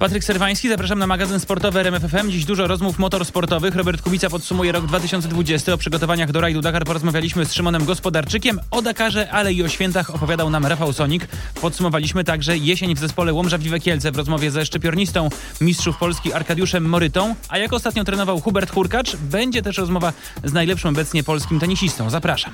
Patryk Serwański, zapraszam na magazyn sportowy RMFFM. Dziś dużo rozmów motorsportowych. Robert Kubica podsumuje rok 2020. O przygotowaniach do rajdu Dakar porozmawialiśmy z Szymonem Gospodarczykiem. O Dakarze, ale i o świętach opowiadał nam Rafał Sonik. Podsumowaliśmy także jesień w zespole Łomża Kielce w rozmowie ze szczypiornistą mistrzów Polski Arkadiuszem Morytą. A jak ostatnio trenował Hubert Hurkacz, będzie też rozmowa z najlepszym obecnie polskim tenisistą. Zapraszam.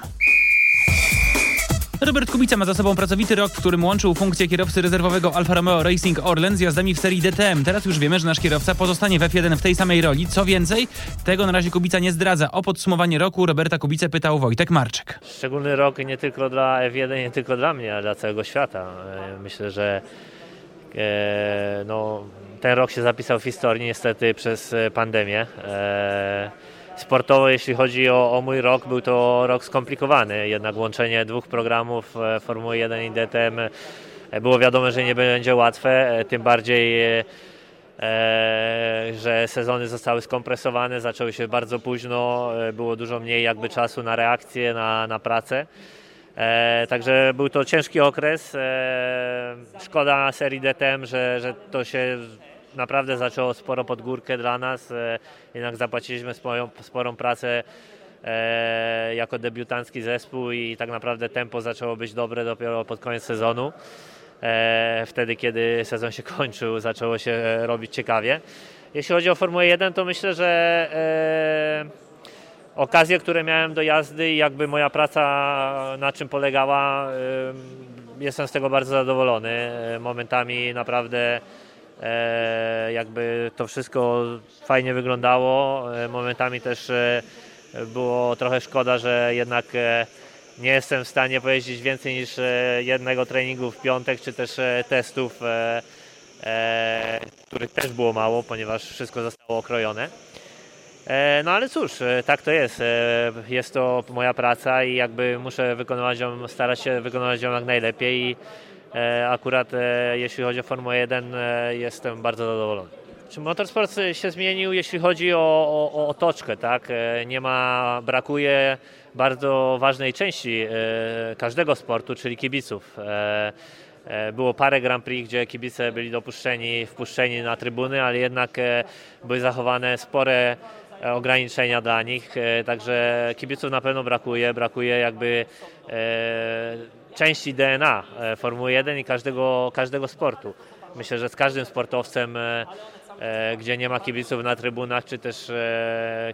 Robert Kubica ma za sobą pracowity rok, w którym łączył funkcję kierowcy rezerwowego Alfa Romeo Racing Orlen z jazdami w serii DTM. Teraz już wiemy, że nasz kierowca pozostanie w F1 w tej samej roli. Co więcej, tego na razie Kubica nie zdradza. O podsumowanie roku Roberta Kubice pytał Wojtek Marczyk. Szczególny rok nie tylko dla F1, nie tylko dla mnie, ale dla całego świata. E, myślę, że e, no, ten rok się zapisał w historii niestety przez e, pandemię. E, sportowo, jeśli chodzi o, o, mój rok, był to rok skomplikowany. Jednak łączenie dwóch programów e, Formuły 1 i DTM e, było wiadomo, że nie będzie łatwe, e, tym bardziej że sezony zostały skompresowane, zaczęły się bardzo późno, było dużo mniej jakby czasu na reakcję, na, na pracę. także był to ciężki okres. szkoda serii DTM, że, że to się naprawdę zaczęło sporo pod górkę dla nas, e, jednak zapłaciliśmy sporą, sporą pracę e, jako debiutancki zespół i tak naprawdę tempo zaczęło być dobre dopiero pod koniec sezonu. E, wtedy, kiedy sezon się kończył, zaczęło się robić ciekawie. Jeśli chodzi o Formułę 1, to myślę, że okazje, które miałem do jazdy i jakby moja praca na czym polegała, jestem z tego bardzo zadowolony. Momentami naprawdę jakby to wszystko fajnie wyglądało. E, momentami też e, było trochę szkoda, że jednak nie jestem w stanie pojeździć więcej niż jednego treningu w piątek, czy też testów, których też było mało, ponieważ wszystko zostało okrojone. No ale cóż, tak to jest. Jest to moja praca i jakby muszę wykonywać ją, starać się wykonywać ją jak najlepiej E, akurat e, jeśli chodzi o Formułę 1 e, jestem bardzo zadowolony. Motorsport się zmienił, jeśli chodzi o, o, o otoczkę, tak? Nie ma, brakuje bardzo ważnej części każdego sportu, czyli kibiców. Było parę Grand Prix, gdzie kibice byli dopuszczeni, wpuszczeni na trybuny, ale jednak były zachowane spore ograniczenia dla nich, także kibiców na pewno brakuje, brakuje jakby części DNA e, Formuły 1 i każdego, każdego sportu. Myślę, że z każdym sportowcem, e, e, gdzie nie ma kibiców na trybunach, czy też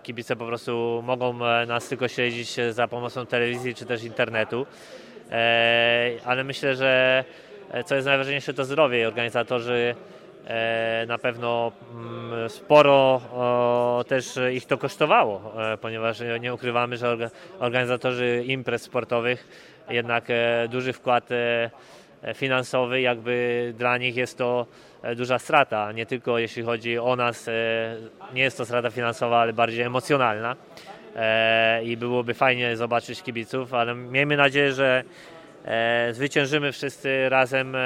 kibice po prostu mogą nas tylko śledzić za pomocą telewizji czy też internetu. Ale myślę, że co jest najważniejsze to zdrowie i organizatorzy na pewno mm, sporo też ich to kosztowało, ponieważ nie ukrywamy, że organizatorzy imprez sportowych jednak e, duży wkład e, finansowy, jakby dla nich jest to e, duża strata, nie tylko jeśli chodzi o nas, nie jest to strata finansowa, ale bardziej emocjonalna. I byłoby fajnie zobaczyć kibiców, ale miejmy nadzieję, że zwyciężymy wszyscy razem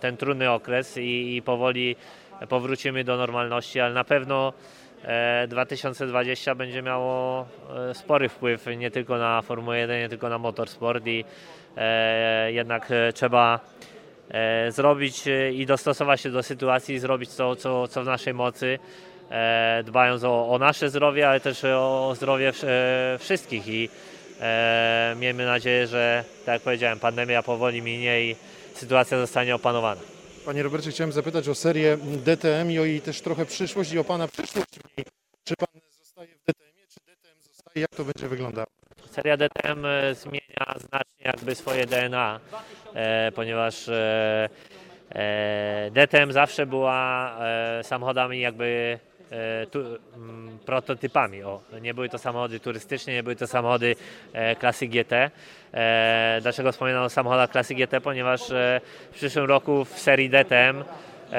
ten trudny okres i, i powoli powrócimy do normalności, ale na pewno 2020 będzie miało spory wpływ nie tylko na Formułę 1, nie tylko na motorsport i jednak trzeba zrobić i dostosować się do sytuacji zrobić to, co, co w naszej mocy, dbając o, o nasze zdrowie, ale też o zdrowie wszystkich i miejmy nadzieję, że tak jak powiedziałem, pandemia powoli minie i sytuacja zostanie opanowana. Panie Robercie, chciałem zapytać o serię DTM i o jej też trochę przyszłość i o Pana przyszłość w niej. Czy Pan zostaje w DTM-ie, czy DTM zostaje? Jak to będzie wyglądało? Seria DTM e, zmienia znacznie jakby swoje DNA, e, ponieważ e, e, DTM zawsze była e, samochodami jakby e, tu, m, mm, prototypami. O, nie były to samochody turystyczne, nie były to samochody klasy GT. dlaczego wspominam o samochodach klasy GT? Ponieważ w przyszłym roku w serii DTM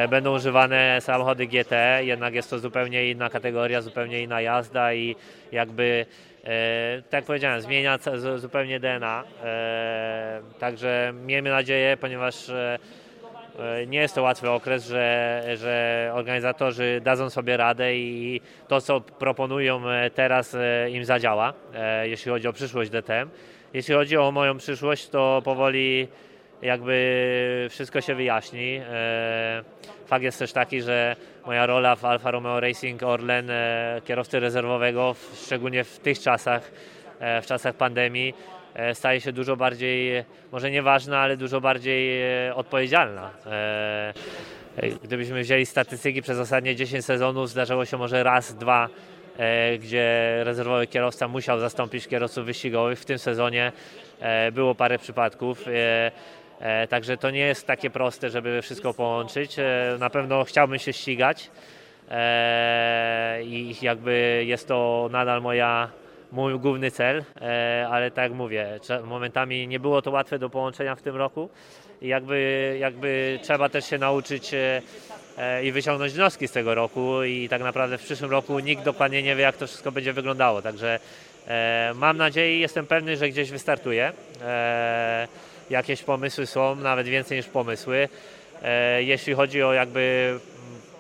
będą używane samochody GT, jednak jest to zupełnie inna kategoria, zupełnie inna jazda i jakby E, tak jak powiedziałem, zmienia zupełnie DNA. E, także miejmy nadzieję, ponieważ e, nie jest to łatwy okres, że, że organizatorzy dadzą sobie radę i to, co proponują teraz, im zadziała, jeśli chodzi o przyszłość DTM. Jeśli chodzi o moją przyszłość, to powoli jakby wszystko się wyjaśni. E, fakt jest też taki, że moja rola w Alfa Romeo Racing Orlen, e, kierowcy rezerwowego, szczególnie w tych czasach, w czasach pandemii, staje się dużo bardziej, może nieważna, ale dużo bardziej odpowiedzialna. Gdybyśmy wzięli statystyki przez ostatnie 10 sezonów, zdarzało się może raz, dwa, gdzie rezerwowy kierowca musiał zastąpić kierowców wyścigowych. W tym sezonie było parę przypadków. E, także to nie jest takie proste, żeby wszystko połączyć. E, na pewno chciałbym się ścigać e, i jakby jest to nadal moja, mój główny cel, ale tak jak mówię, momentami nie było to łatwe do połączenia w tym roku i jakby, jakby trzeba też się nauczyć i wyciągnąć wnioski z tego roku i tak naprawdę w przyszłym roku nikt dokładnie nie wie jak to wszystko będzie wyglądało, także mam nadzieję i jestem pewny, że gdzieś wystartuję jakieś pomysły są, nawet więcej niż pomysły. E, jeśli chodzi o jakby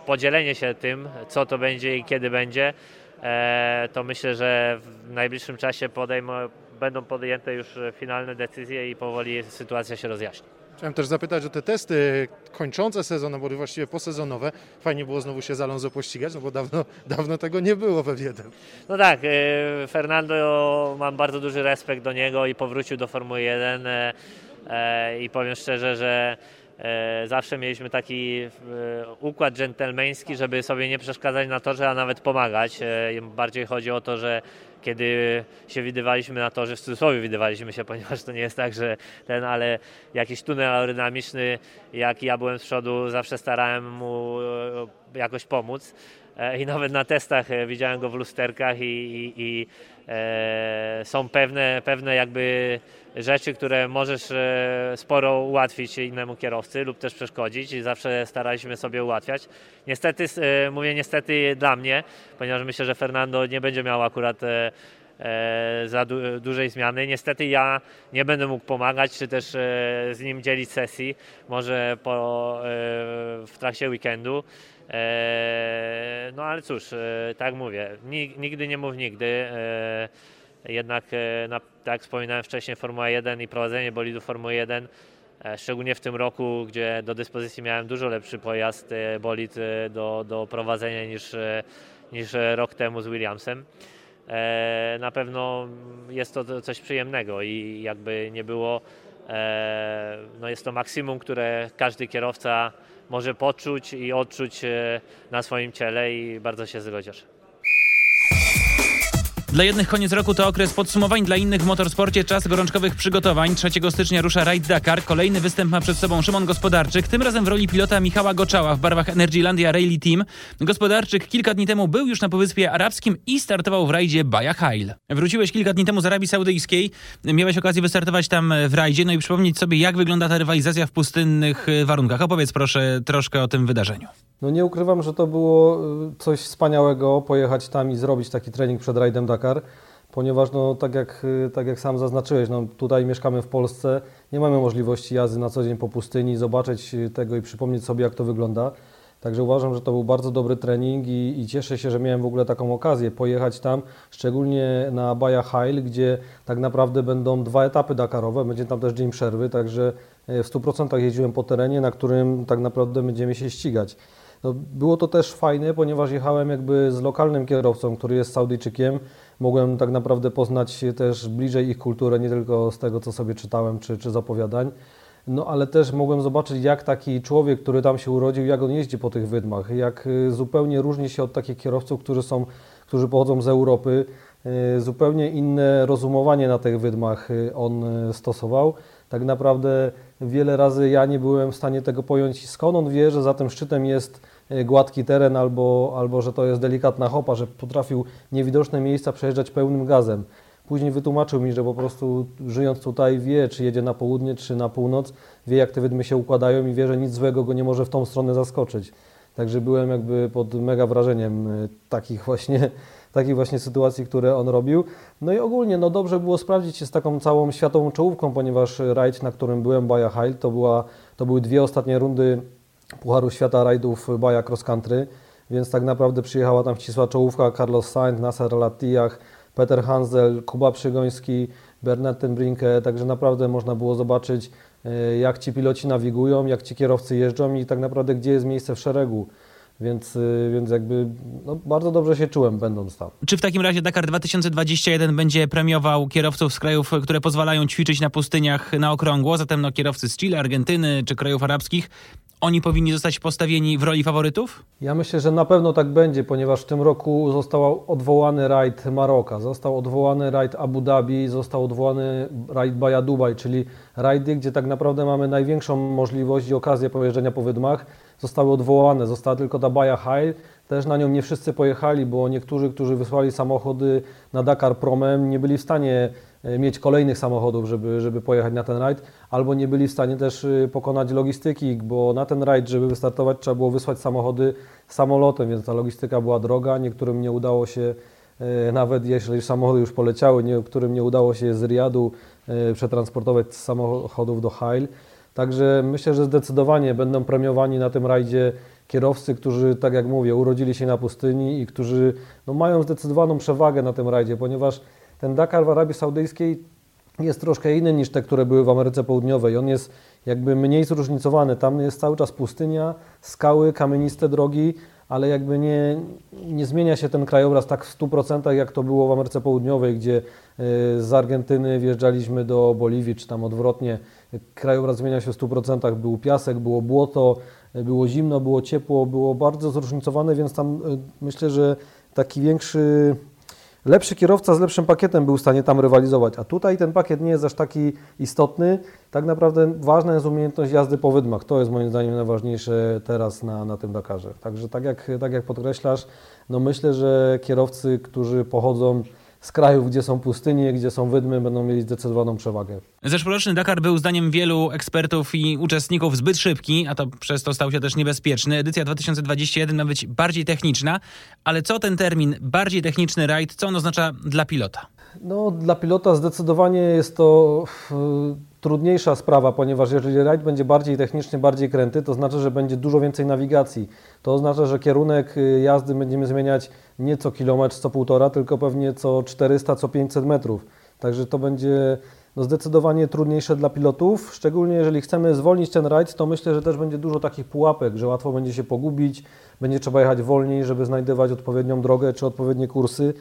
podzielenie się tym, co to będzie i kiedy będzie, e, to myślę, że w najbliższym czasie będą podjęte już finalne decyzje i powoli sytuacja się rozjaśni. Chciałem też zapytać o te testy kończące sezon, no bo właściwie posezonowe. Fajnie było znowu się z Alonso pościgać, no bo dawno, dawno tego nie było we jeden. No tak, e, Fernando, mam bardzo duży respekt do niego i powrócił do Formuły 1 E, i powiem szczerze, że e, zawsze mieliśmy taki e, układ dżentelmeński, żeby sobie nie przeszkadzać na torze, a nawet pomagać. Bardziej chodzi o to, że kiedy się widywaliśmy na torze, w cudzysłowie widywaliśmy się, ponieważ to nie jest tak, że ten, ale jakiś tunel aerodynamiczny, jak ja byłem z przodu, zawsze starałem mu jakoś pomóc. I nawet na testach widziałem go w lusterkach i, i, i e, są pewne, pewne jakby rzeczy, które możesz e, sporo ułatwić innemu kierowcy lub też przeszkodzić i zawsze staraliśmy sobie ułatwiać. Niestety, e, mówię niestety dla mnie, ponieważ myślę, że Fernando nie będzie miał akurat e, za du dużej zmiany. Niestety ja nie będę mógł pomagać, czy też z nim dzielić sesji, może po, w trakcie weekendu. No ale cóż, tak mówię, nigdy nie mów nigdy. Jednak, e, na, tak jak wspominałem wcześniej, Formuła 1 i prowadzenie bolidu Formuły 1, e, szczególnie w tym roku, gdzie do dyspozycji miałem dużo lepszy pojazd, e, bolid do, do prowadzenia niż, niż rok temu z Williamsem. Na pewno jest to coś przyjemnego i jakby nie było, no jest to maksimum, które każdy kierowca może poczuć i odczuć na swoim ciele i bardzo się z tego cieszę. Dla jednych koniec roku to okres podsumowań, dla innych w motorsporcie czas gorączkowych przygotowań. 3 stycznia rusza Raid Dakar. Kolejny występ ma przed sobą Szymon Gospodarczyk, tym razem w roli pilota Michała Goczała w barwach Energylandia Rally Team. Gospodarczyk kilka dni temu był już na Półwyspie Arabskim i startował w rajdzie Baja Hail. Wróciłeś kilka dni temu z Arabii Saudyjskiej, miałeś okazję wystartować tam w rajdzie, no i przypomnieć sobie, jak wygląda ta rywalizacja w pustynnych warunkach. Opowiedz proszę troszkę o tym wydarzeniu. No nie ukrywam, że to było y, coś wspaniałego pojechać tam i zrobić taki trening przed rajdem Dakar, ponieważ no, tak, jak, y, tak jak sam zaznaczyłeś, no, tutaj mieszkamy w Polsce, nie mamy możliwości jazdy na co dzień po pustyni, zobaczyć y, tego i przypomnieć sobie jak to wygląda. Także uważam, że to był bardzo dobry trening i, i, cieszę się, że miałem w ogóle taką okazję pojechać tam, szczególnie na Baja Hail, gdzie tak naprawdę będą dwa etapy Dakarowe, będzie tam też dzień przerwy, także w 100% jeździłem po terenie, na którym tak naprawdę będziemy się ścigać. No, było to też fajne, ponieważ jechałem jakby z lokalnym kierowcą, który jest Saudyjczykiem. Mogłem tak naprawdę poznać też bliżej ich kulturę, nie tylko z tego, co sobie czytałem czy, czy z opowiadań. No ale też mogłem zobaczyć, jak taki człowiek, który tam się urodził, jak on jeździ po tych wydmach, jak y, zupełnie różni się od takich kierowców, którzy, są, którzy pochodzą z Europy. Y, zupełnie inne rozumowanie na tych wydmach y, on stosował. Tak naprawdę wiele razy ja nie byłem w stanie tego pojąć, skąd on wie, że za tym szczytem jest gładki teren albo, albo że to jest delikatna hopa, że potrafił niewidoczne miejsca przejeżdżać pełnym gazem. Później wytłumaczył mi, że po prostu żyjąc tutaj wie, czy jedzie na południe, czy na północ, wie jak te wydmy się układają i wie, że nic złego go nie może w tą stronę zaskoczyć. Także byłem jakby pod mega wrażeniem e, takich właśnie takich właśnie sytuacji, które on robił. No i ogólnie no dobrze było sprawdzić się z taką całą światową czołówką, ponieważ rajd, na którym byłem, Baja Heil, to, była, to były dwie ostatnie rundy Pucharu Świata rajdów Baja Cross Country, więc tak naprawdę przyjechała tam ścisła czołówka Carlos Sainz, Nasser Latijach, Peter Hansel, Kuba Przygoński, Bernard Tenbrinke, także naprawdę można było zobaczyć, e, jak ci piloci nawigują, jak ci kierowcy jeżdżą i tak naprawdę gdzie jest miejsce w szeregu. Więc, y, więc jakby no, bardzo dobrze się czułem, będąc tam. Czy w takim razie Dakar 2021 będzie premiował kierowców z krajów, które pozwalają ćwiczyć na pustyniach na okrągło, zatem no, kierowcy z Chile, Argentyny czy krajów arabskich, oni powinni zostać postawieni w roli faworytów? Ja myślę, że na pewno tak będzie, ponieważ w tym roku został odwołany rajd Maroka, został odwołany rajd Abu Dhabi, został odwołany rajd Baja Dubaj, czyli rajdy, gdzie tak naprawdę mamy największą możliwość i okazję pojeżdżenia po wydmach, zostały odwołane. Została tylko ta Baja High, też na nią nie wszyscy pojechali, bo niektórzy, którzy wysłali samochody na Dakar promem, nie byli w stanie mieć kolejnych samochodów, żeby, żeby pojechać na ten rajd, albo nie byli w stanie też e, pokonać logistyki, bo na ten rajd, żeby wystartować, trzeba było wysłać samochody samolotem, więc ta logistyka była droga. Niektórym nie udało się, e, nawet jeśli samochody już poleciały, niektórym nie udało się z Riadu przetransportować z samochodów do Hail. Także myślę, że zdecydowanie będą premiowani na tym rajdzie kierowcy, którzy, tak jak mówię, urodzili się na pustyni i którzy no, mają zdecydowaną przewagę na tym rajdzie, ponieważ ten Dakar w Arabii Saudyjskiej jest troszkę inny niż te, które były w Ameryce Południowej. On jest jakby mniej zróżnicowany. Tam jest cały czas pustynia, skały, kamieniste drogi, ale jakby nie, nie zmienia się ten krajobraz tak w 100% jak to było w Ameryce Południowej, gdzie e, z Argentyny wjeżdżaliśmy do Boliwii, czy tam odwrotnie. Krajobraz zmienia się w 100%. Był piasek, było błoto, było zimno, było ciepło, było bardzo zróżnicowane, więc tam e, myślę, że taki większy, lepszy kierowca z lepszym pakietem był w stanie tam rywalizować. A tutaj ten pakiet nie jest aż taki istotny. Tak naprawdę ważna jest umiejętność jazdy po wydmach. To jest moim zdaniem najważniejsze teraz na, na tym Dakarze. Także tak jak, tak jak podkreślasz, no myślę, że kierowcy, którzy pochodzą z krajów, gdzie są pustynie, gdzie są wydmy, będą mieli zdecydowaną przewagę. Zeszłoroczny Dakar był zdaniem wielu ekspertów i uczestników zbyt szybki, a to przez to stał się też niebezpieczny. Edycja 2021 ma być bardziej techniczna, ale co ten termin bardziej techniczny rajd, co on oznacza dla pilota? No, dla pilota zdecydowanie jest to trudniejsza sprawa, ponieważ jeżeli rajd będzie bardziej techniczny, bardziej kręty, to znaczy, że będzie dużo więcej nawigacji. To oznacza, że kierunek y, jazdy będziemy zmieniać nie co kilometr, co półtora, tylko pewnie co 400, co 500 metrów. Także to będzie no, zdecydowanie trudniejsze dla pilotów, szczególnie jeżeli chcemy zwolnić ten rajd, to myślę, że też będzie dużo takich pułapek, że łatwo będzie się pogubić, będzie trzeba jechać wolniej, żeby znajdować odpowiednią drogę czy odpowiednie kursy.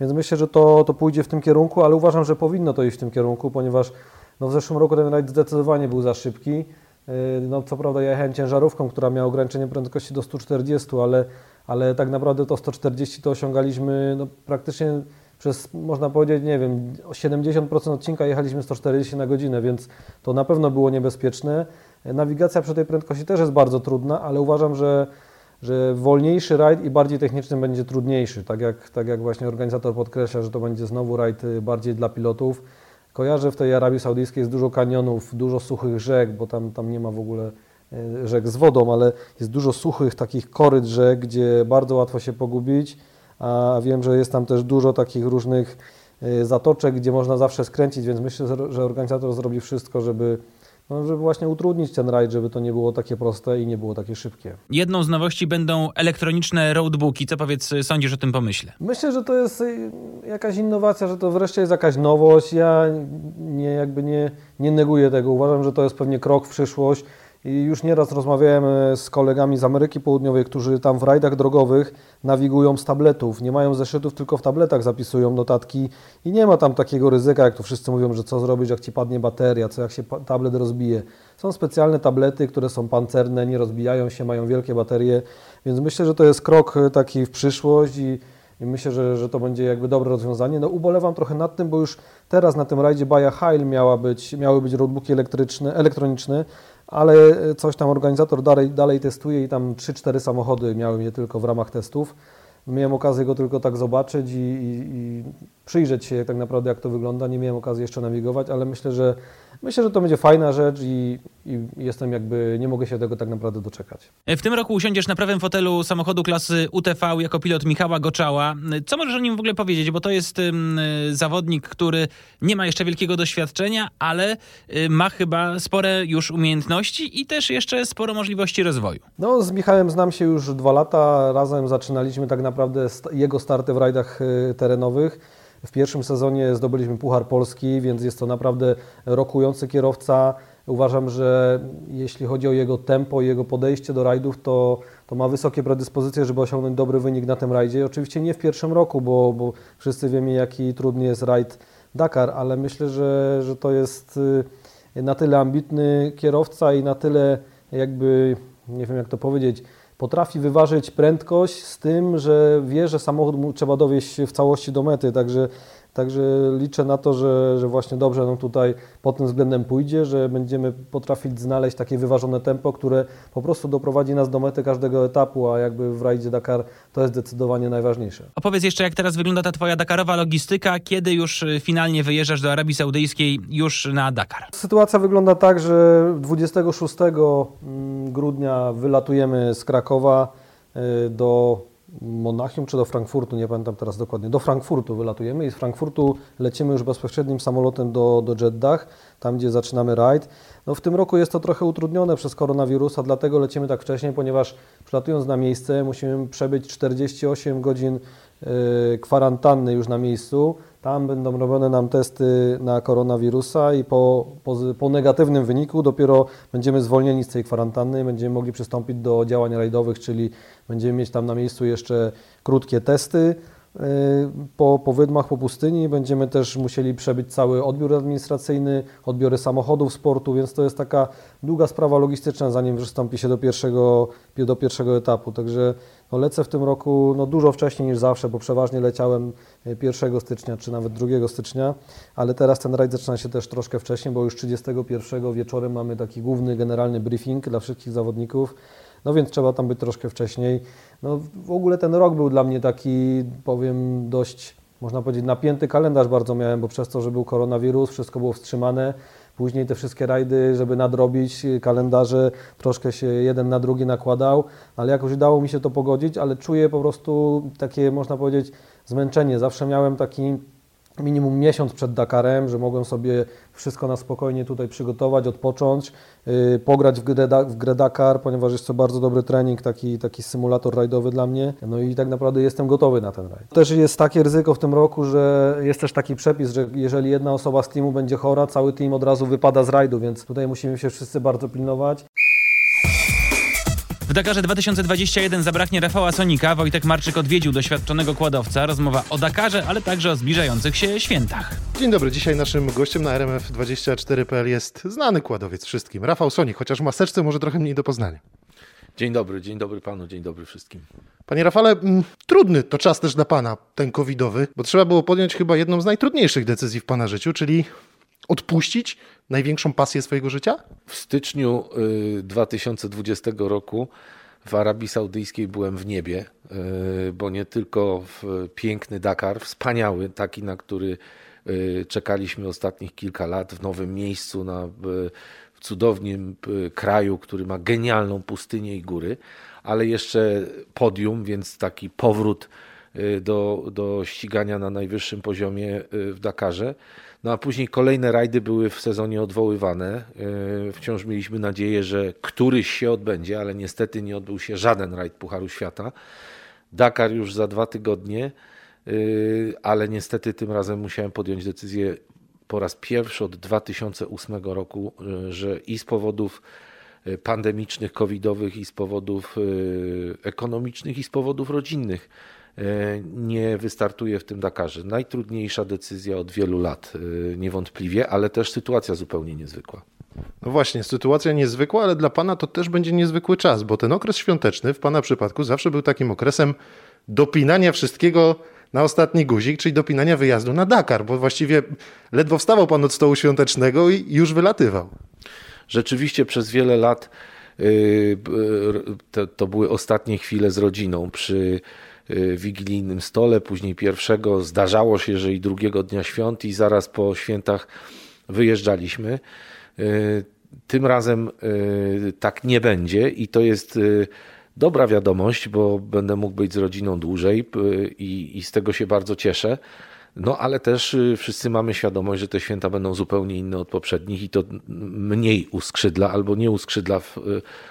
Więc myślę, że to, to pójdzie w tym kierunku, ale uważam, że powinno to iść w tym kierunku, ponieważ no w zeszłym roku ten rajd zdecydowanie był za szybki. Y, no, co prawda ja jechałem ciężarówką, która miała ograniczenie prędkości do 140, ale, ale tak naprawdę to 140 to osiągaliśmy no, praktycznie przez, można powiedzieć, nie wiem, 70% odcinka jechaliśmy 140 na godzinę, więc to na pewno było niebezpieczne. Nawigacja przy tej prędkości też jest bardzo trudna, ale uważam, że, że wolniejszy rajd i bardziej techniczny będzie trudniejszy. Tak jak, tak jak właśnie organizator podkreśla, że to będzie znowu rajd bardziej dla pilotów. Kojarzę w tej Arabii Saudyjskiej jest dużo kanionów, dużo suchych rzek, bo tam, tam nie ma w ogóle e, rzek z wodą, ale jest dużo suchych takich koryt rzek, gdzie bardzo łatwo się pogubić, a wiem, że jest tam też dużo takich różnych e, zatoczek, gdzie można zawsze skręcić, więc myślę, że organizator zrobi wszystko, żeby no, żeby właśnie utrudnić ten rajd, żeby to nie było takie proste i nie było takie szybkie. Jedną z nowości będą elektroniczne roadbooki. Co powiedz, sądzisz o tym pomyśle? Myślę, że to jest y, jakaś innowacja, że to wreszcie jest jakaś nowość. Ja nie, jakby nie, nie neguję tego. Uważam, że to jest pewnie krok w przyszłość. I już nieraz rozmawiałem e, z kolegami z Ameryki Południowej, którzy tam w rajdach drogowych nawigują z tabletów. Nie mają zeszytów, tylko w tabletach zapisują notatki i nie ma tam takiego ryzyka, jak to wszyscy mówią, że co zrobić, jak ci padnie bateria, co jak się tablet rozbije. Są specjalne tablety, które są pancerne, nie rozbijają się, mają wielkie baterie, więc myślę, że to jest krok e, taki w przyszłość i i myślę, że, że to będzie jakby dobre rozwiązanie. No ubolewam trochę nad tym, bo już teraz na tym rajdzie Baja Heil miała być, miały być roadbooki elektryczne, elektroniczne, ale coś tam organizator dalej, dalej testuje i tam 3-4 samochody miały je tylko w ramach testów. Miałem okazję go tylko tak zobaczyć i, i, i, przyjrzeć się tak naprawdę, jak to wygląda. Nie miałem okazji jeszcze nawigować, ale myślę, że myślę, że to będzie fajna rzecz i, i jestem jakby, nie mogę się tego tak naprawdę doczekać. W tym roku usiądziesz na prawym fotelu samochodu klasy UTV jako pilot Michała Goczała. Co możesz o nim w ogóle powiedzieć? Bo to jest zawodnik, który nie ma jeszcze wielkiego doświadczenia, ale y, ma chyba spore już umiejętności i też jeszcze sporo możliwości rozwoju. No, z Michałem znam się już dwa lata. Razem zaczynaliśmy tak naprawdę jego starty w rajdach y, terenowych. W pierwszym sezonie zdobyliśmy Puchar Polski, więc jest to naprawdę rokujący kierowca. Uważam, że jeśli chodzi o jego tempo i jego podejście do rajdów, to, to ma wysokie predyspozycje, żeby osiągnąć dobry wynik na tym rajdzie. Oczywiście nie w pierwszym roku, bo, bo wszyscy wiemy, jaki trudny jest rajd Dakar, ale myślę, że, że to jest y, na tyle ambitny kierowca i na tyle jakby, nie wiem jak to powiedzieć, potrafi wyważyć prędkość z tym, że wie, że samochód mu trzeba dowieść w całości do mety, także Także liczę na to, że, że właśnie dobrze nam tutaj pod tym względem pójdzie, że będziemy potrafić znaleźć takie wyważone tempo, które po prostu doprowadzi nas do mety każdego etapu, a jakby w rajdzie Dakar to jest zdecydowanie najważniejsze. Opowiedz jeszcze, jak teraz wygląda ta Twoja Dakarowa logistyka, kiedy już y, finalnie wyjeżdżasz do Arabii Saudyjskiej już na Dakar? Sytuacja wygląda tak, że 26 mm, grudnia wylatujemy z Krakowa y, do Monachium czy do Frankfurtu, nie pamiętam teraz dokładnie, do Frankfurtu wylatujemy i z Frankfurtu lecimy już bezpośrednim samolotem do, do Jeddah, tam gdzie zaczynamy rajd. No w tym roku jest to trochę utrudnione przez koronawirusa, dlatego lecimy tak wcześnie, ponieważ przylatując na miejsce musimy przebyć 48 godzin yy, kwarantanny już na miejscu. Tam będą robione nam testy na koronawirusa i po, po, po, negatywnym wyniku dopiero będziemy zwolnieni z tej kwarantanny i będziemy mogli przystąpić do działań rajdowych, czyli będziemy mieć tam na miejscu jeszcze krótkie testy po, po wydmach, po pustyni. Będziemy też musieli przebyć cały odbiór administracyjny, odbiory samochodów sportu, więc to jest taka długa sprawa logistyczna, zanim przystąpi się do pierwszego, do pierwszego etapu. Także no lecę w tym roku no dużo wcześniej niż zawsze, bo przeważnie leciałem 1 stycznia czy nawet 2 stycznia, ale teraz ten rajd zaczyna się też troszkę wcześniej, bo już 31 wieczorem mamy taki główny generalny briefing dla wszystkich zawodników. No więc trzeba tam być troszkę wcześniej. No w ogóle ten rok był dla mnie taki, powiem, dość, można powiedzieć, napięty kalendarz bardzo miałem, bo przez to, że był koronawirus, wszystko było wstrzymane. Później te wszystkie rajdy, żeby nadrobić kalendarze, troszkę się jeden na drugi nakładał, ale jakoś udało mi się to pogodzić, ale czuję po prostu takie, można powiedzieć, zmęczenie. Zawsze miałem taki minimum miesiąc przed Dakarem, że mogłem sobie wszystko na spokojnie tutaj przygotować, odpocząć, yy, pograć w grę, w grę Dakar, ponieważ jest to bardzo dobry trening, taki, taki symulator rajdowy dla mnie. No i tak naprawdę jestem gotowy na ten rajd. Też jest takie ryzyko w tym roku, że jest też taki przepis, że jeżeli jedna osoba z teamu będzie chora, cały team od razu wypada z rajdu, więc tutaj musimy się wszyscy bardzo pilnować. W Dakarze 2021 zabraknie Rafała Sonika. Wojtek Marczyk odwiedził doświadczonego kładowca. Rozmowa o Dakarze, ale także o zbliżających się świętach. Dzień dobry. Dzisiaj naszym gościem na RMF24.pl jest znany kładowiec wszystkim. Rafał Sonik, chociaż w maseczce może trochę mniej do poznania. Dzień dobry, dzień dobry panu, dzień dobry wszystkim. Panie Rafale, m, trudny to czas też dla pana, ten covidowy, bo trzeba było podjąć chyba jedną z najtrudniejszych decyzji w pana życiu, czyli odpuścić największą pasję swojego życia? W styczniu y, 2020 roku w Arabii Saudyjskiej byłem w niebie, y, bo nie tylko w piękny Dakar, wspaniały, taki, na który y, czekaliśmy ostatnich kilka lat, w nowym miejscu, na w cudownym kraju, który ma genialną pustynię i góry, ale jeszcze podium, więc taki powrót do, do ścigania na najwyższym poziomie w Dakarze. No a później kolejne rajdy były w sezonie odwoływane. E, wciąż mieliśmy nadzieję, że któryś się odbędzie, ale niestety nie odbył się żaden rajd Pucharu Świata. Dakar już za dwa tygodnie, ale niestety tym razem musiałem podjąć decyzję po raz pierwszy od 2008 roku, że i z powodów pandemicznych, covidowych, i z powodów ekonomicznych, i z powodów rodzinnych nie wystartuje w tym Dakarze. Najtrudniejsza decyzja od wielu lat, e, niewątpliwie, ale też sytuacja zupełnie niezwykła. No właśnie, sytuacja niezwykła, ale dla Pana to też będzie niezwykły czas, bo ten okres świąteczny w Pana przypadku zawsze był takim okresem dopinania wszystkiego na ostatni guzik, czyli dopinania wyjazdu na Dakar, bo właściwie ledwo wstawał Pan od stołu świątecznego i już wylatywał. Rzeczywiście przez wiele lat yy, to, to były ostatnie chwile z rodziną przy Y, wigilijnym stole, później pierwszego. Zdarzało się, że i drugiego dnia świąt i zaraz po świętach wyjeżdżaliśmy. Y, tym razem y, tak nie będzie i to jest dobra wiadomość, bo będę mógł być z rodziną dłużej i, i z tego się bardzo cieszę. No ale też wszyscy mamy świadomość, że te święta będą zupełnie inne od poprzednich i to mniej uskrzydla albo nie uskrzydla w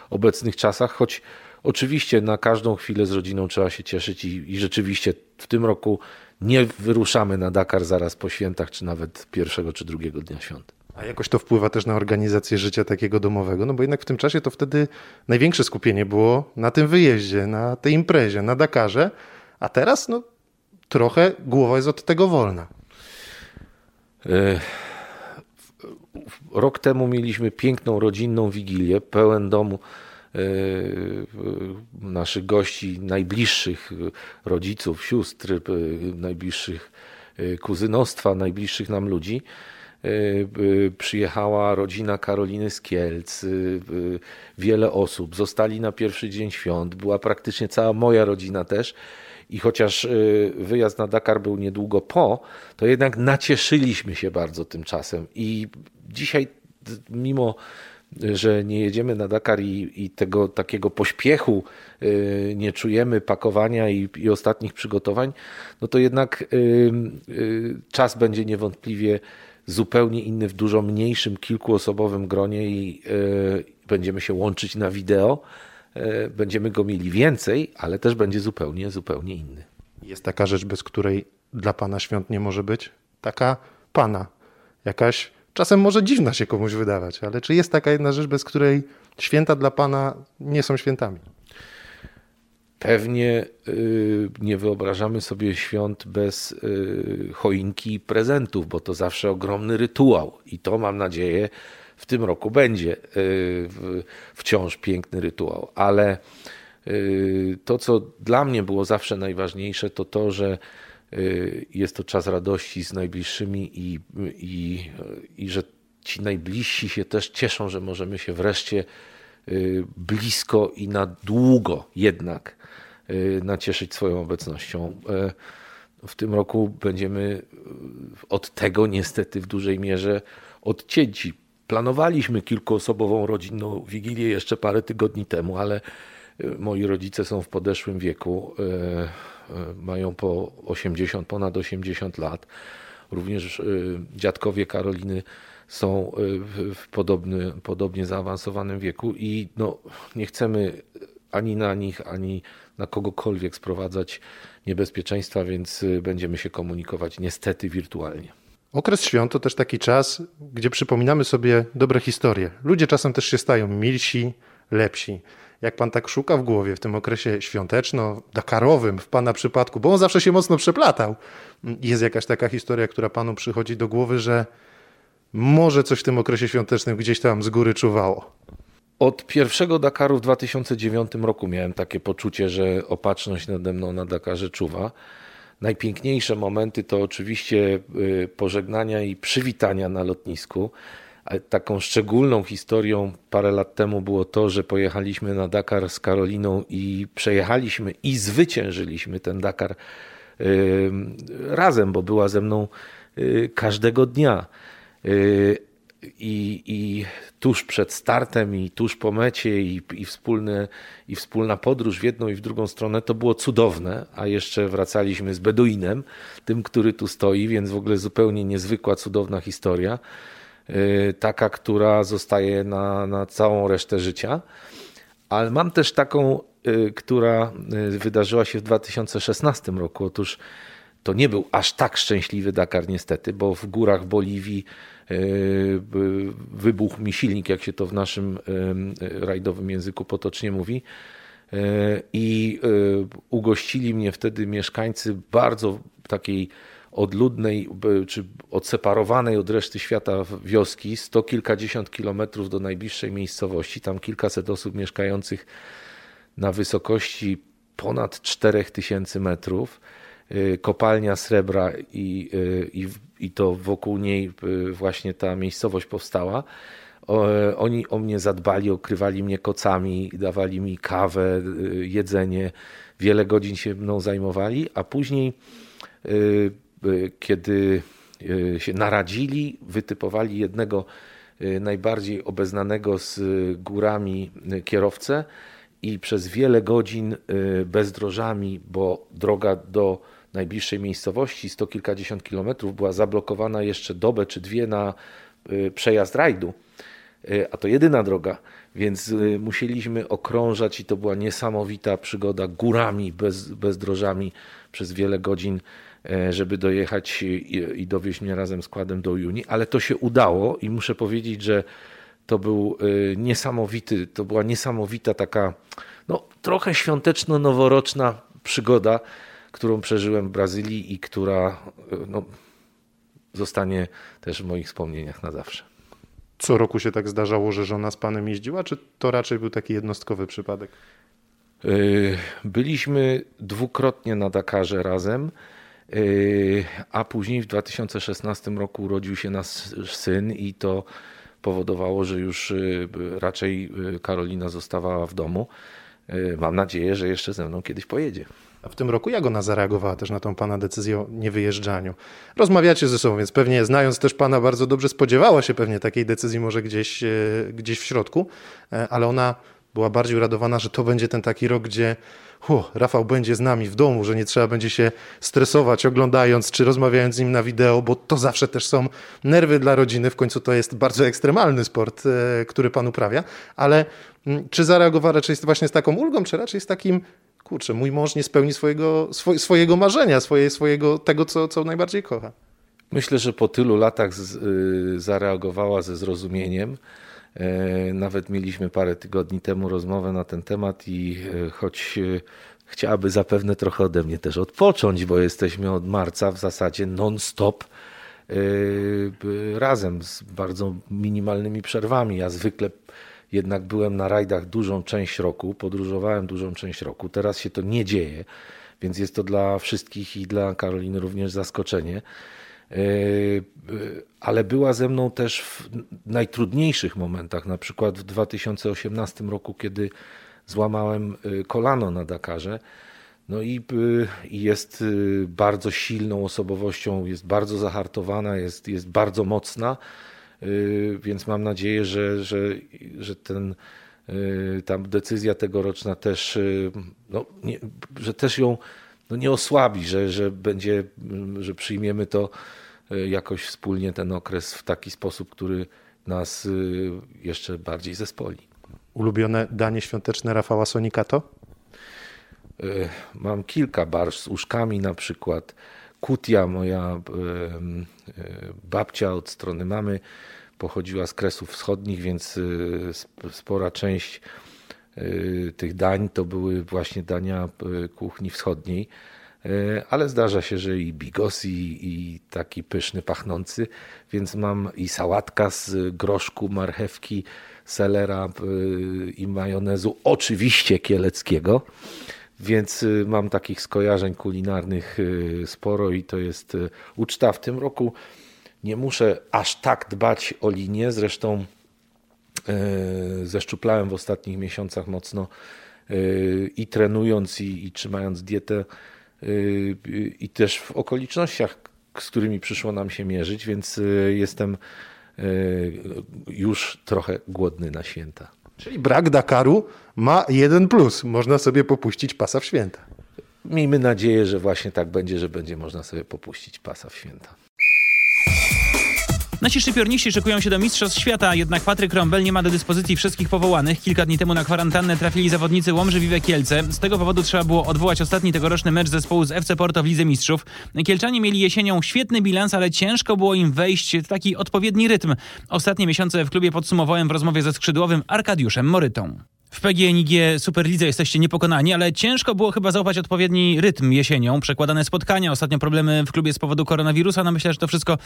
obecnych czasach, choć Oczywiście na każdą chwilę z rodziną trzeba się cieszyć i, i rzeczywiście w tym roku nie wyruszamy na Dakar zaraz po świętach, czy nawet pierwszego czy drugiego dnia świąt. A jakoś to wpływa też na organizację życia takiego domowego, no bo jednak w tym czasie to wtedy największe skupienie było na tym wyjeździe, na tej imprezie, na Dakarze, a teraz no trochę głowa jest od tego wolna. E, rok temu mieliśmy piękną rodzinną wigilię, pełen domu naszych gości, najbliższych rodziców, sióstr, e, najbliższych kuzynostwa, najbliższych nam ludzi. Przyjechała rodzina Karoliny z Kielc, wiele osób. Zostali na pierwszy dzień świąt. Była praktycznie cała moja rodzina też. I chociaż y, wyjazd na Dakar był niedługo po, to jednak nacieszyliśmy się bardzo tym czasem. I dzisiaj, mimo że nie jedziemy na Dakar i, i tego takiego pośpiechu y, nie czujemy, pakowania i, i, ostatnich przygotowań, no to jednak y, czas będzie niewątpliwie zupełnie inny w dużo mniejszym, kilkuosobowym gronie i będziemy się łączyć na wideo. E, będziemy go mieli więcej, ale też będzie zupełnie, zupełnie inny. Jest taka rzecz, bez której dla Pana świąt nie może być? Taka Pana, jakaś czasem może dziwna się komuś wydawać, ale czy jest taka jedna rzecz, bez której święta dla Pana nie są świętami? Pewnie y, nie wyobrażamy sobie świąt bez y, choinki i prezentów, bo to zawsze ogromny rytuał i to mam nadzieję w tym roku będzie y, wciąż piękny rytuał, ale to, co dla mnie było zawsze najważniejsze, to to, że jest to czas radości z najbliższymi i, i, i że ci najbliżsi się też cieszą, że możemy się wreszcie blisko i na długo jednak nacieszyć swoją obecnością. W tym roku będziemy od tego niestety w dużej mierze odcięci Planowaliśmy kilkuosobową rodzinną wigilię jeszcze parę tygodni temu, ale moi rodzice są w podeszłym wieku, mają po 80, ponad 80 lat. Również dziadkowie Karoliny są w podobny, podobnie zaawansowanym wieku i no, nie chcemy ani na nich, ani na kogokolwiek sprowadzać niebezpieczeństwa, więc będziemy się komunikować niestety wirtualnie. Okres świąt to też taki czas, gdzie przypominamy sobie dobre historie. Ludzie czasem też się stają milsi, lepsi. Jak pan tak szuka w głowie w tym okresie świąteczno-dakarowym, w pana przypadku, bo on zawsze się mocno przeplatał, jest jakaś taka historia, która panu przychodzi do głowy, że może coś w tym okresie świątecznym gdzieś tam z góry czuwało? Od pierwszego Dakaru w 2009 roku miałem takie poczucie, że opatrzność nade mną na Dakarze czuwa. Najpiękniejsze momenty to oczywiście y, pożegnania i przywitania na lotnisku. Taką szczególną historią parę lat temu było to, że pojechaliśmy na Dakar z Karoliną i przejechaliśmy i zwyciężyliśmy ten Dakar y, razem, bo była ze mną y, każdego dnia. I, i tuż przed startem, i tuż po mecie, i, i, wspólne, i wspólna podróż w jedną i w drugą stronę, to było cudowne, a jeszcze wracaliśmy z Beduinem, tym, który tu stoi, więc w ogóle zupełnie niezwykła, cudowna historia, taka, która zostaje na, na całą resztę życia. Ale mam też taką, yy, która yy, wydarzyła się w 2016 roku. Otóż to nie był aż tak szczęśliwy Dakar niestety, bo w górach Boliwii wybuchł mi silnik, jak się to w naszym rajdowym języku potocznie mówi. I ugościli mnie wtedy mieszkańcy bardzo takiej odludnej czy odseparowanej od reszty świata wioski, sto kilkadziesiąt kilometrów do najbliższej miejscowości, tam kilkaset osób mieszkających na wysokości ponad 4000 metrów, kopalnia srebra i, i i to wokół niej y, właśnie ta miejscowość powstała. Oni o mnie zadbali, okrywali mnie kocami, dawali mi kawę, y, jedzenie, wiele godzin się mną zajmowali, a później, y, kiedy się naradzili, wytypowali jednego najbardziej obeznanego z górami kierowcę i przez wiele godzin bezdrożami, bo droga do najbliższej miejscowości, sto kilkadziesiąt kilometrów, była zablokowana jeszcze dobę czy dwie na y, przejazd rajdu, y, a to jedyna droga, więc y, musieliśmy okrążać i to była niesamowita przygoda górami, bez, bezdrożami przez wiele godzin żeby dojechać i, i dowieźć mnie razem z składem do Uni, ale to się udało i muszę powiedzieć, że to był e, niesamowity, to była niesamowita taka, no trochę świąteczno-noworoczna przygoda, którą przeżyłem w Brazylii i która e, no, zostanie też w moich wspomnieniach na zawsze. Co roku się tak zdarzało, że żona z panem jeździła, czy to raczej był taki jednostkowy przypadek? Byliśmy dwukrotnie na Dakarze razem, a później w 2016 roku urodził się nasz syn i to powodowało, że już yy, raczej Karolina zostawała w domu. Mam nadzieję, że jeszcze ze mną kiedyś pojedzie. A w tym roku jak ona zareagowała też na tą pana decyzję o niewyjeżdżaniu? Rozmawiacie ze sobą, więc pewnie znając też pana bardzo dobrze, spodziewała się pewnie takiej decyzji może gdzieś, gdzieś w środku, ale ona była bardziej uradowana, że to będzie ten taki rok, gdzie hu, Rafał będzie z nami w domu, że nie trzeba będzie się stresować oglądając czy rozmawiając z nim na wideo, bo to zawsze też są nerwy dla rodziny. W końcu to jest bardzo ekstremalny sport, e, który pan uprawia. Ale mm, czy zareagowała raczej właśnie z taką ulgą, czy raczej z takim kurczę, mój mąż nie spełni swojego, swojego marzenia, swoje, swojego tego, co, co najbardziej kocha? Myślę, że po tylu latach z, y, zareagowała ze zrozumieniem. E, nawet mieliśmy parę tygodni temu rozmowę na ten temat i e, choć e, chciałaby zapewne trochę ode mnie też odpocząć, bo jesteśmy od marca w zasadzie non-stop razem z bardzo minimalnymi przerwami. Ja zwykle jednak byłem na rajdach dużą część roku, podróżowałem dużą część roku. Teraz się to nie dzieje, więc jest to dla wszystkich i dla Karoliny również zaskoczenie. E, e, ale była ze mną też w najtrudniejszych momentach, na przykład w 2018 roku, kiedy złamałem e, kolano na Dakarze. No i, jest bardzo silną osobowością, jest bardzo zahartowana, jest, jest bardzo mocna, więc mam nadzieję, że, że, że ten, ta decyzja tegoroczna też, no, nie, że też ją no nie osłabi, że, że będzie, że przyjmiemy to e, jakoś wspólnie ten okres w taki sposób, który nas e, jeszcze bardziej zespoli. Ulubione danie świąteczne Rafała Sonika to? E, mam kilka barsz z uszkami na przykład. Kutia, moja babcia od strony mamy, pochodziła z Kresów Wschodnich, więc spora część tych dań to były właśnie dania y, kuchni wschodniej, y, ale zdarza się, że i bigos, i, i taki pyszny, pachnący, więc mam i sałatka z groszku, marchewki, selera i majonezu, oczywiście kieleckiego. Więc mam takich skojarzeń kulinarnych sporo i to jest uczta. W tym roku nie muszę aż tak dbać o linię, zresztą zeszczuplałem w ostatnich miesiącach mocno e, i trenując i, i trzymając dietę e, i też w okolicznościach, z którymi przyszło nam się mierzyć, więc jestem już trochę głodny na święta. Czyli brak Dakaru ma jeden plus. Można sobie popuścić pasa w święta. Miejmy nadzieję, że właśnie tak będzie, że będzie można sobie popuścić pasa w święta. Nasi szczypiorniści szykują się do Mistrzostw Świata, jednak Patryk Rombel nie ma do dyspozycji wszystkich powołanych. Kilka dni temu na kwarantannę trafili zawodnicy Łomży Wiwe Kielce. Z tego powodu trzeba było odwołać ostatni tegoroczny mecz zespołu z FC Porto w Lidze Mistrzów. Kielczanie mieli jesienią świetny bilans, ale ciężko było im wejść w taki odpowiedni rytm. Ostatnie miesiące w klubie podsumowałem w rozmowie ze skrzydłowym Arkadiuszem Morytą. W PGNiG Superlidze jesteście niepokonani, ale ciężko było chyba załapać odpowiedni rytm jesienią. Przekładane spotkania, ostatnio problemy w klubie z powodu koronawirusa. No myślę, że to wszystko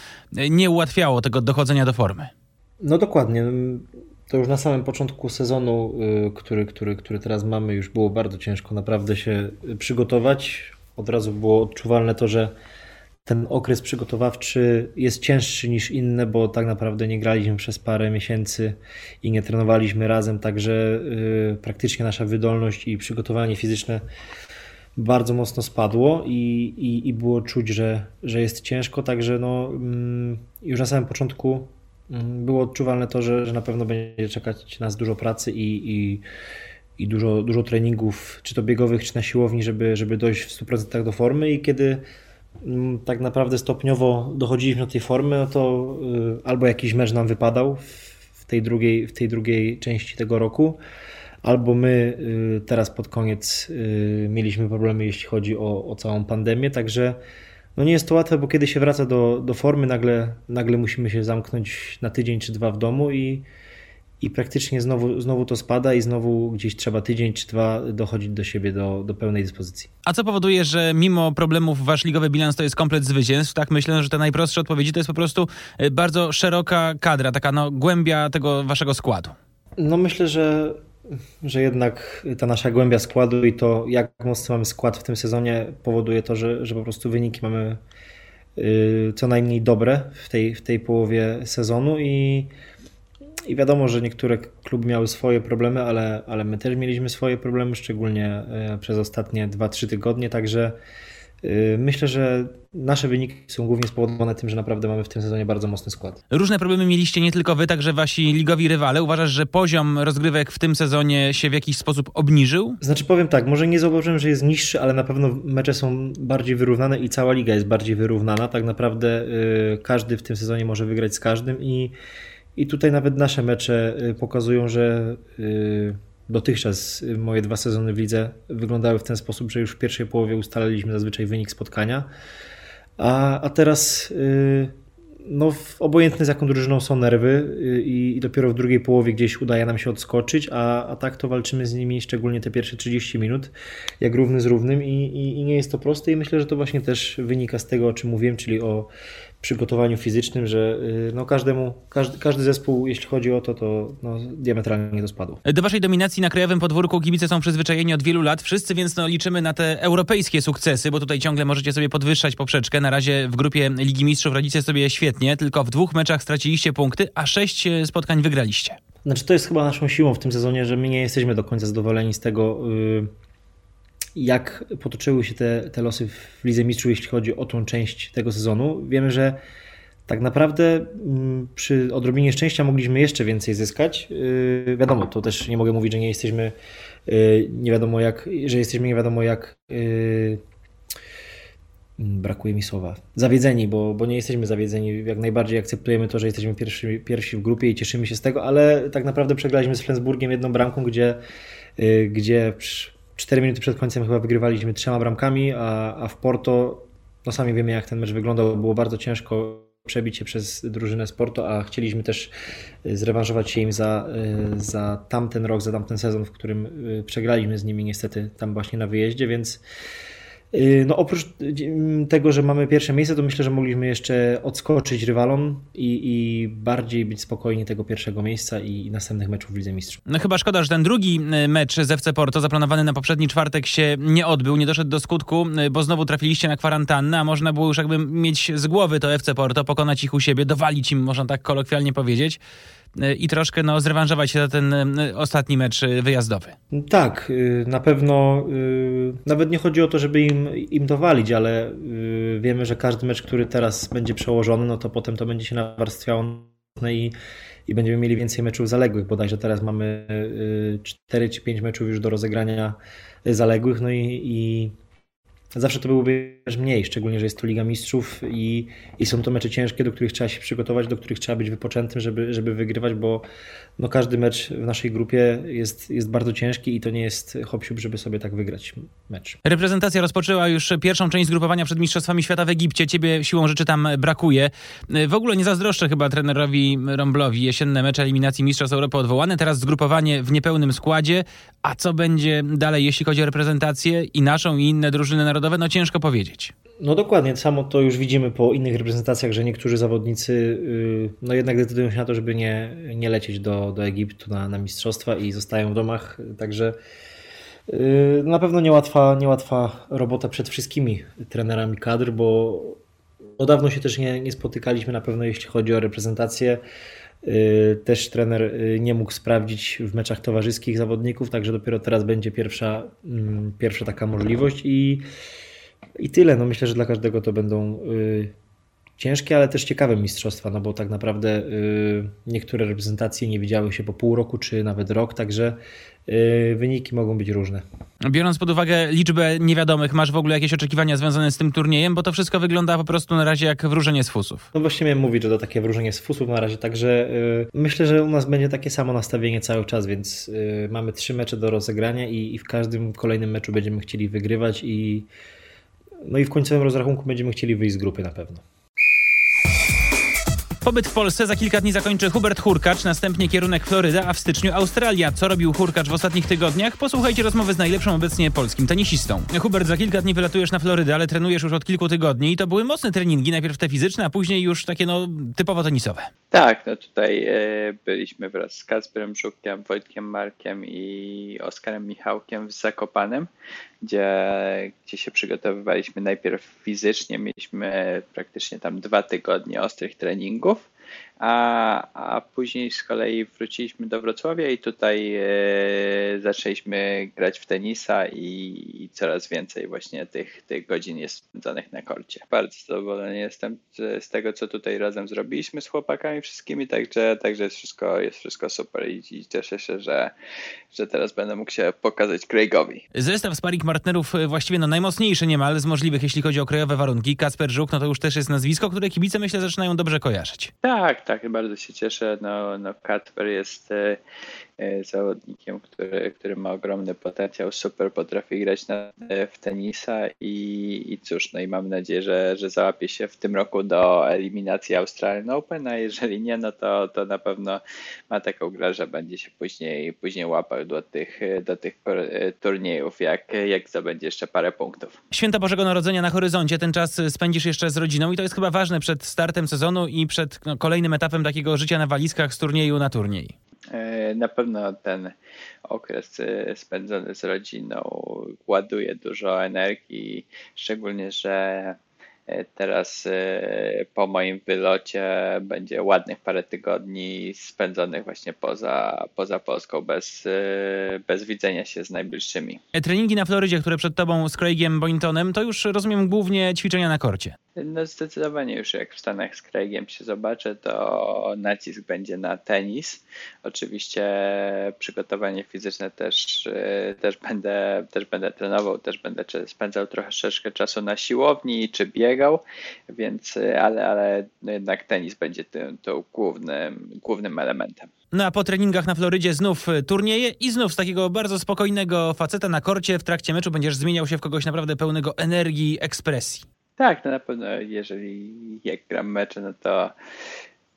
nie ułatwiało tego dochodzenia do formy. No dokładnie. To już na samym początku sezonu, y, który, który, który teraz mamy, już było bardzo ciężko naprawdę się przygotować. Od razu było odczuwalne to, że ten okres przygotowawczy jest cięższy niż inne, bo tak naprawdę nie graliśmy przez parę miesięcy i nie trenowaliśmy razem, także y, praktycznie nasza wydolność i przygotowanie fizyczne bardzo mocno spadło i, i, i było czuć, że, że jest ciężko, także no, mm, już na samym początku mm, było odczuwalne to, że, że na pewno będzie czekać nas dużo pracy i, i, i dużo, dużo treningów, czy to biegowych, czy na siłowni, żeby, żeby dojść w 100% do formy. I kiedy tak naprawdę stopniowo dochodziliśmy do tej formy, no to y, albo jakiś mecz nam wypadał w tej drugiej, w tej drugiej części tego roku, albo my y, teraz pod koniec y, mieliśmy problemy, jeśli chodzi o, o całą pandemię, także no nie jest to łatwe, bo kiedy się wraca do, do formy, nagle, nagle musimy się zamknąć na tydzień czy dwa w domu i, i praktycznie znowu, znowu to spada i znowu gdzieś trzeba tydzień czy dwa dochodzić do siebie do, do pełnej dyspozycji. A co powoduje, że mimo problemów wasz ligowy bilans to jest komplet zwycięstw? Tak myślę, że te najprostsze odpowiedzi to jest po prostu y, bardzo szeroka kadra, taka no, głębia tego waszego składu. No myślę, że, że jednak ta nasza głębia składu i to, jak mocno mamy skład w tym sezonie, powoduje to, że, że po prostu wyniki mamy y, co najmniej dobre w tej, w tej połowie sezonu i, i wiadomo, że niektóre kluby miały swoje problemy, ale, ale my też mieliśmy swoje problemy, szczególnie y, przez ostatnie 2-3 tygodnie, także y, Myślę, że nasze wyniki są głównie spowodowane tym, że naprawdę mamy w tym sezonie bardzo mocny skład. Różne problemy mieliście nie tylko wy, także wasi ligowi rywale. Uważasz, że poziom rozgrywek w tym sezonie się w jakiś sposób obniżył? Znaczy powiem tak, może nie zauważyłem, że jest niższy, ale na pewno mecze są bardziej wyrównane i cała liga jest bardziej wyrównana. Tak naprawdę y, każdy w tym sezonie może wygrać z każdym i, i tutaj nawet nasze mecze y, pokazują, że y, dotychczas moje dwa sezony w lidze wyglądały w ten sposób, że już w pierwszej połowie ustaliliśmy zazwyczaj wynik spotkania, a, a teraz y, no, obojętne z jaką drużyną są nerwy y, i, i dopiero w drugiej połowie gdzieś udaje nam się odskoczyć, a, a tak to walczymy z nimi szczególnie te pierwsze 30 minut, jak równy z równym i, i, i nie jest to proste i myślę, że to właśnie też wynika z tego, o czym mówiłem, czyli o przygotowaniu fizycznym, że y, no każdemu, każdy, każdy zespół, jeśli chodzi o to, to no, diametralnie to spadło. Do waszej dominacji na krajowym podwórku kibice są przyzwyczajeni od wielu lat. Wszyscy więc no, liczymy na te europejskie sukcesy, bo tutaj ciągle możecie sobie podwyższać poprzeczkę. Na razie w grupie Ligi Mistrzów radzicie sobie świetnie, tylko w dwóch meczach straciliście punkty, a sześć e, spotkań wygraliście. Znaczy to jest chyba naszą siłą w tym sezonie, że my nie jesteśmy do końca zadowoleni z tego, yy, jak potoczyły się te, te losy w Lidze Mistrzów, jeśli chodzi o tą część tego sezonu. Wiemy, że tak naprawdę mm, przy odrobinie szczęścia mogliśmy jeszcze więcej zyskać. Yy, wiadomo, to też nie mogę mówić, że nie jesteśmy yy, nie wiadomo jak, że jesteśmy nie wiadomo jak yy, brakuje mi słowa, zawiedzeni, bo, bo nie jesteśmy zawiedzeni. Jak najbardziej akceptujemy to, że jesteśmy pierwsi, pierwsi w grupie i cieszymy się z tego, ale tak naprawdę przegraliśmy z Flensburgiem jedną bramką, gdzie, gdzie 4 minuty przed końcem chyba wygrywaliśmy trzema bramkami, a, a w Porto, no sami wiemy jak ten mecz wyglądał, było bardzo ciężko przebić się przez drużynę Porto, a chcieliśmy też y, zrewanżować się im za, y, za tamten rok, za tamten sezon, w którym y, przegraliśmy z nimi niestety tam właśnie na wyjeździe, więc no oprócz tego, że mamy pierwsze miejsce, to myślę, że mogliśmy jeszcze odskoczyć rywalom i, i bardziej być spokojni tego pierwszego miejsca i następnych meczów w Lidze Mistrzów. No chyba szkoda, że ten drugi y, mecz z FC Porto zaplanowany na poprzedni czwartek się nie odbył, nie doszedł do skutku, y, bo znowu trafiliście na kwarantannę, a można było już jakby mieć z głowy to FC Porto, pokonać ich u siebie, dowalić im, można tak kolokwialnie powiedzieć i troszkę no, zrewanżować się za ten ostatni mecz wyjazdowy. Tak, na pewno nawet nie chodzi o to, żeby im, im dowalić, ale wiemy, że każdy mecz, który teraz będzie przełożony, no to potem to będzie się nawarstwiało i, i będziemy mieli więcej meczów zaległych. Bodajże teraz mamy 4 czy 5 meczów już do rozegrania zaległych, no i, i Zawsze to byłoby mniej, szczególnie, że jest to Liga Mistrzów i, i są to mecze ciężkie, do których trzeba się przygotować, do których trzeba być wypoczętym, żeby, żeby wygrywać, bo no każdy mecz w naszej grupie jest, jest bardzo ciężki i to nie jest hop żeby sobie tak wygrać mecz. Reprezentacja rozpoczęła już pierwszą część zgrupowania przed Mistrzostwami Świata w Egipcie. Ciebie siłą rzeczy tam brakuje. W ogóle nie zazdroszczę chyba trenerowi Romblowi. Jesienne mecze eliminacji Mistrzostw Europy odwołane. Teraz zgrupowanie w niepełnym składzie. A co będzie dalej, jeśli chodzi o reprezentację i naszą, i inne drużyny narodowe? No ciężko powiedzieć. No dokładnie, samo to już widzimy po innych reprezentacjach, że niektórzy zawodnicy y, no jednak decydują się na to, żeby nie, nie lecieć do, do Egiptu na, na mistrzostwa i zostają w domach, także y, na pewno niełatwa, niełatwa robota przed wszystkimi trenerami kadr, bo od dawno się też nie, nie spotykaliśmy na pewno jeśli chodzi o reprezentację. Y, też trener nie mógł sprawdzić w meczach towarzyskich zawodników, także dopiero teraz będzie pierwsza, mm, pierwsza taka możliwość i i tyle. No myślę, że dla każdego to będą y, ciężkie, ale też ciekawe mistrzostwa, no bo tak naprawdę y, niektóre reprezentacje nie widziały się po pół roku czy nawet rok, także y, wyniki mogą być różne. Biorąc pod uwagę liczbę niewiadomych, masz w ogóle jakieś oczekiwania związane z tym turniejem, bo to wszystko wygląda po prostu na razie jak wróżenie z fusów. No właśnie miałem mówić, że to takie wróżenie z fusów na razie, także myślę, że u nas będzie takie samo nastawienie cały czas, więc mamy trzy mecze do rozegrania i, i w każdym kolejnym meczu będziemy chcieli wygrywać i No i w końcowym rozrachunku będziemy chcieli wyjść z grupy na pewno. Pobyt w Polsce za kilka dni zakończy Hubert Hurkacz, następnie kierunek Floryda, a w styczniu Australia. Co robił Hurkacz w ostatnich tygodniach? Posłuchajcie rozmowy z najlepszym obecnie polskim tenisistą. Hubert, za kilka dni wylatujesz na Florydę, ale trenujesz już od kilku tygodni i to były mocne treningi, najpierw te fizyczne, a później już takie no typowo tenisowe. Tak, no tutaj e, byliśmy wraz z Kacperem Żukiem, Wojtkiem Markiem i Oskarem Michałkiem w Zakopanem, gdzie, gdzie się przygotowywaliśmy. Najpierw fizycznie, mieliśmy praktycznie tam dwa tygodnie ostrych treningów, a, a później z kolei wróciliśmy do Wrocławia i tutaj e, zaczęliśmy grać w tenisa i, i coraz więcej właśnie tych, tych godzin jest spędzonych na korcie. Bardzo zadowolony jestem z, z tego, co tutaj razem zrobiliśmy z chłopakami wszystkimi, także, także jest, wszystko, jest wszystko super i, i cieszę się, że, że teraz będę mógł się pokazać Craigowi. Zestaw sparring partnerów e, właściwie no najmocniejszy niemal z możliwych, jeśli chodzi o krajowe warunki. Kacper Żuk, no to już też jest nazwisko, które kibice myślę zaczynają dobrze kojarzyć. Tak, tak, bardzo się cieszę. No, no Kacper jest e, zawodnikiem, który, który ma ogromny potencjał, super potrafi grać na, e, w tenisa i, i cóż, no i mam nadzieję, że, że załapie się w tym roku do eliminacji Australian Open, a jeżeli nie, no to, to na pewno ma taką grę, że będzie się później, później łapał do tych, do tych e, turniejów, jak, jak zdobędzie jeszcze parę punktów. Święta Bożego Narodzenia na horyzoncie, ten czas spędzisz jeszcze z rodziną i to jest chyba ważne przed startem sezonu i przed no, kolejnym etapem takiego życia na walizkach z turnieju na turniej. E, Na pewno ten okres e, spędzony z rodziną ładuje dużo energii, szczególnie, że e, teraz po moim wylocie będzie ładnych parę tygodni spędzonych właśnie poza, poza Polską, bez, bez widzenia się z najbliższymi. Treningi na Florydzie, które przed tobą z Craigiem Boyntonem, to już rozumiem głównie ćwiczenia na korcie. No zdecydowanie już jak w Stanach z Craigiem się zobaczę, to nacisk będzie na tenis. Oczywiście przygotowanie fizyczne też, e, też, będę, też będę trenował, też będę spędzał troszeczkę czasu na siłowni czy biegał, więc e, ale, ale no jednak tenis będzie tym, tym głównym, głównym elementem. No a po treningach na Florydzie znów e, turnieje i znów z takiego bardzo spokojnego faceta na korcie w trakcie meczu będziesz zmieniał się w kogoś naprawdę pełnego energii, ekspresji. Tak, no na pewno jeżeli jak gram mecze, no to,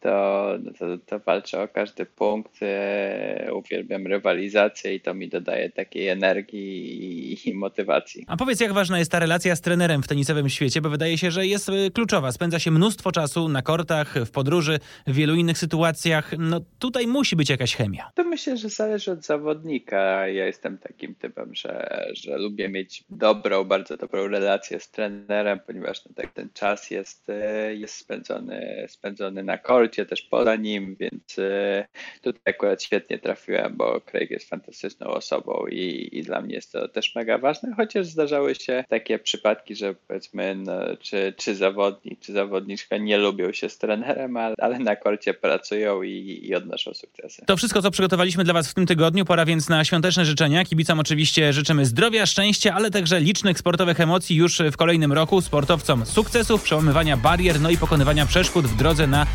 to, no to, to walczę o każdy punkt. E, uwielbiam rywalizację i to mi dodaje takiej energii i, motywacji. A powiedz, jak ważna jest ta relacja z trenerem w tenisowym świecie, bo wydaje się, że jest e, kluczowa. Spędza się mnóstwo czasu na kortach, w podróży, w wielu innych sytuacjach. No tutaj musi być jakaś chemia. To myślę, że zależy od zawodnika. Ja jestem takim typem, że, że lubię mieć dobrą, bardzo dobrą relację z trenerem, ponieważ no, tak ten czas jest, e, jest spędzony, spędzony na korcie, też poza nim, więc e, tutaj akurat świetnie trafiłem, bo Craig jest fantastyczną osobą i, i dla mnie jest to też mega ważne, chociaż zdarzały się takie przypadki, że powiedzmy, no, czy, czy zawodnik, czy zawodniczka nie lubią się z trenerem, ale, ale na korcie pracują i, i odnoszą sukcesy. To wszystko, co przygotowaliśmy dla Was w tym tygodniu. Pora więc na świąteczne życzenia. Kibicom oczywiście życzymy zdrowia, szczęścia, ale także licznych sportowych emocji już w kolejnym roku. Sportowcom sukcesów, przełamywania barier, no i pokonywania przeszkód w drodze na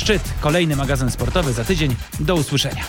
szczyt. Kolejny magazyn sportowy za tydzień. Do usłyszenia.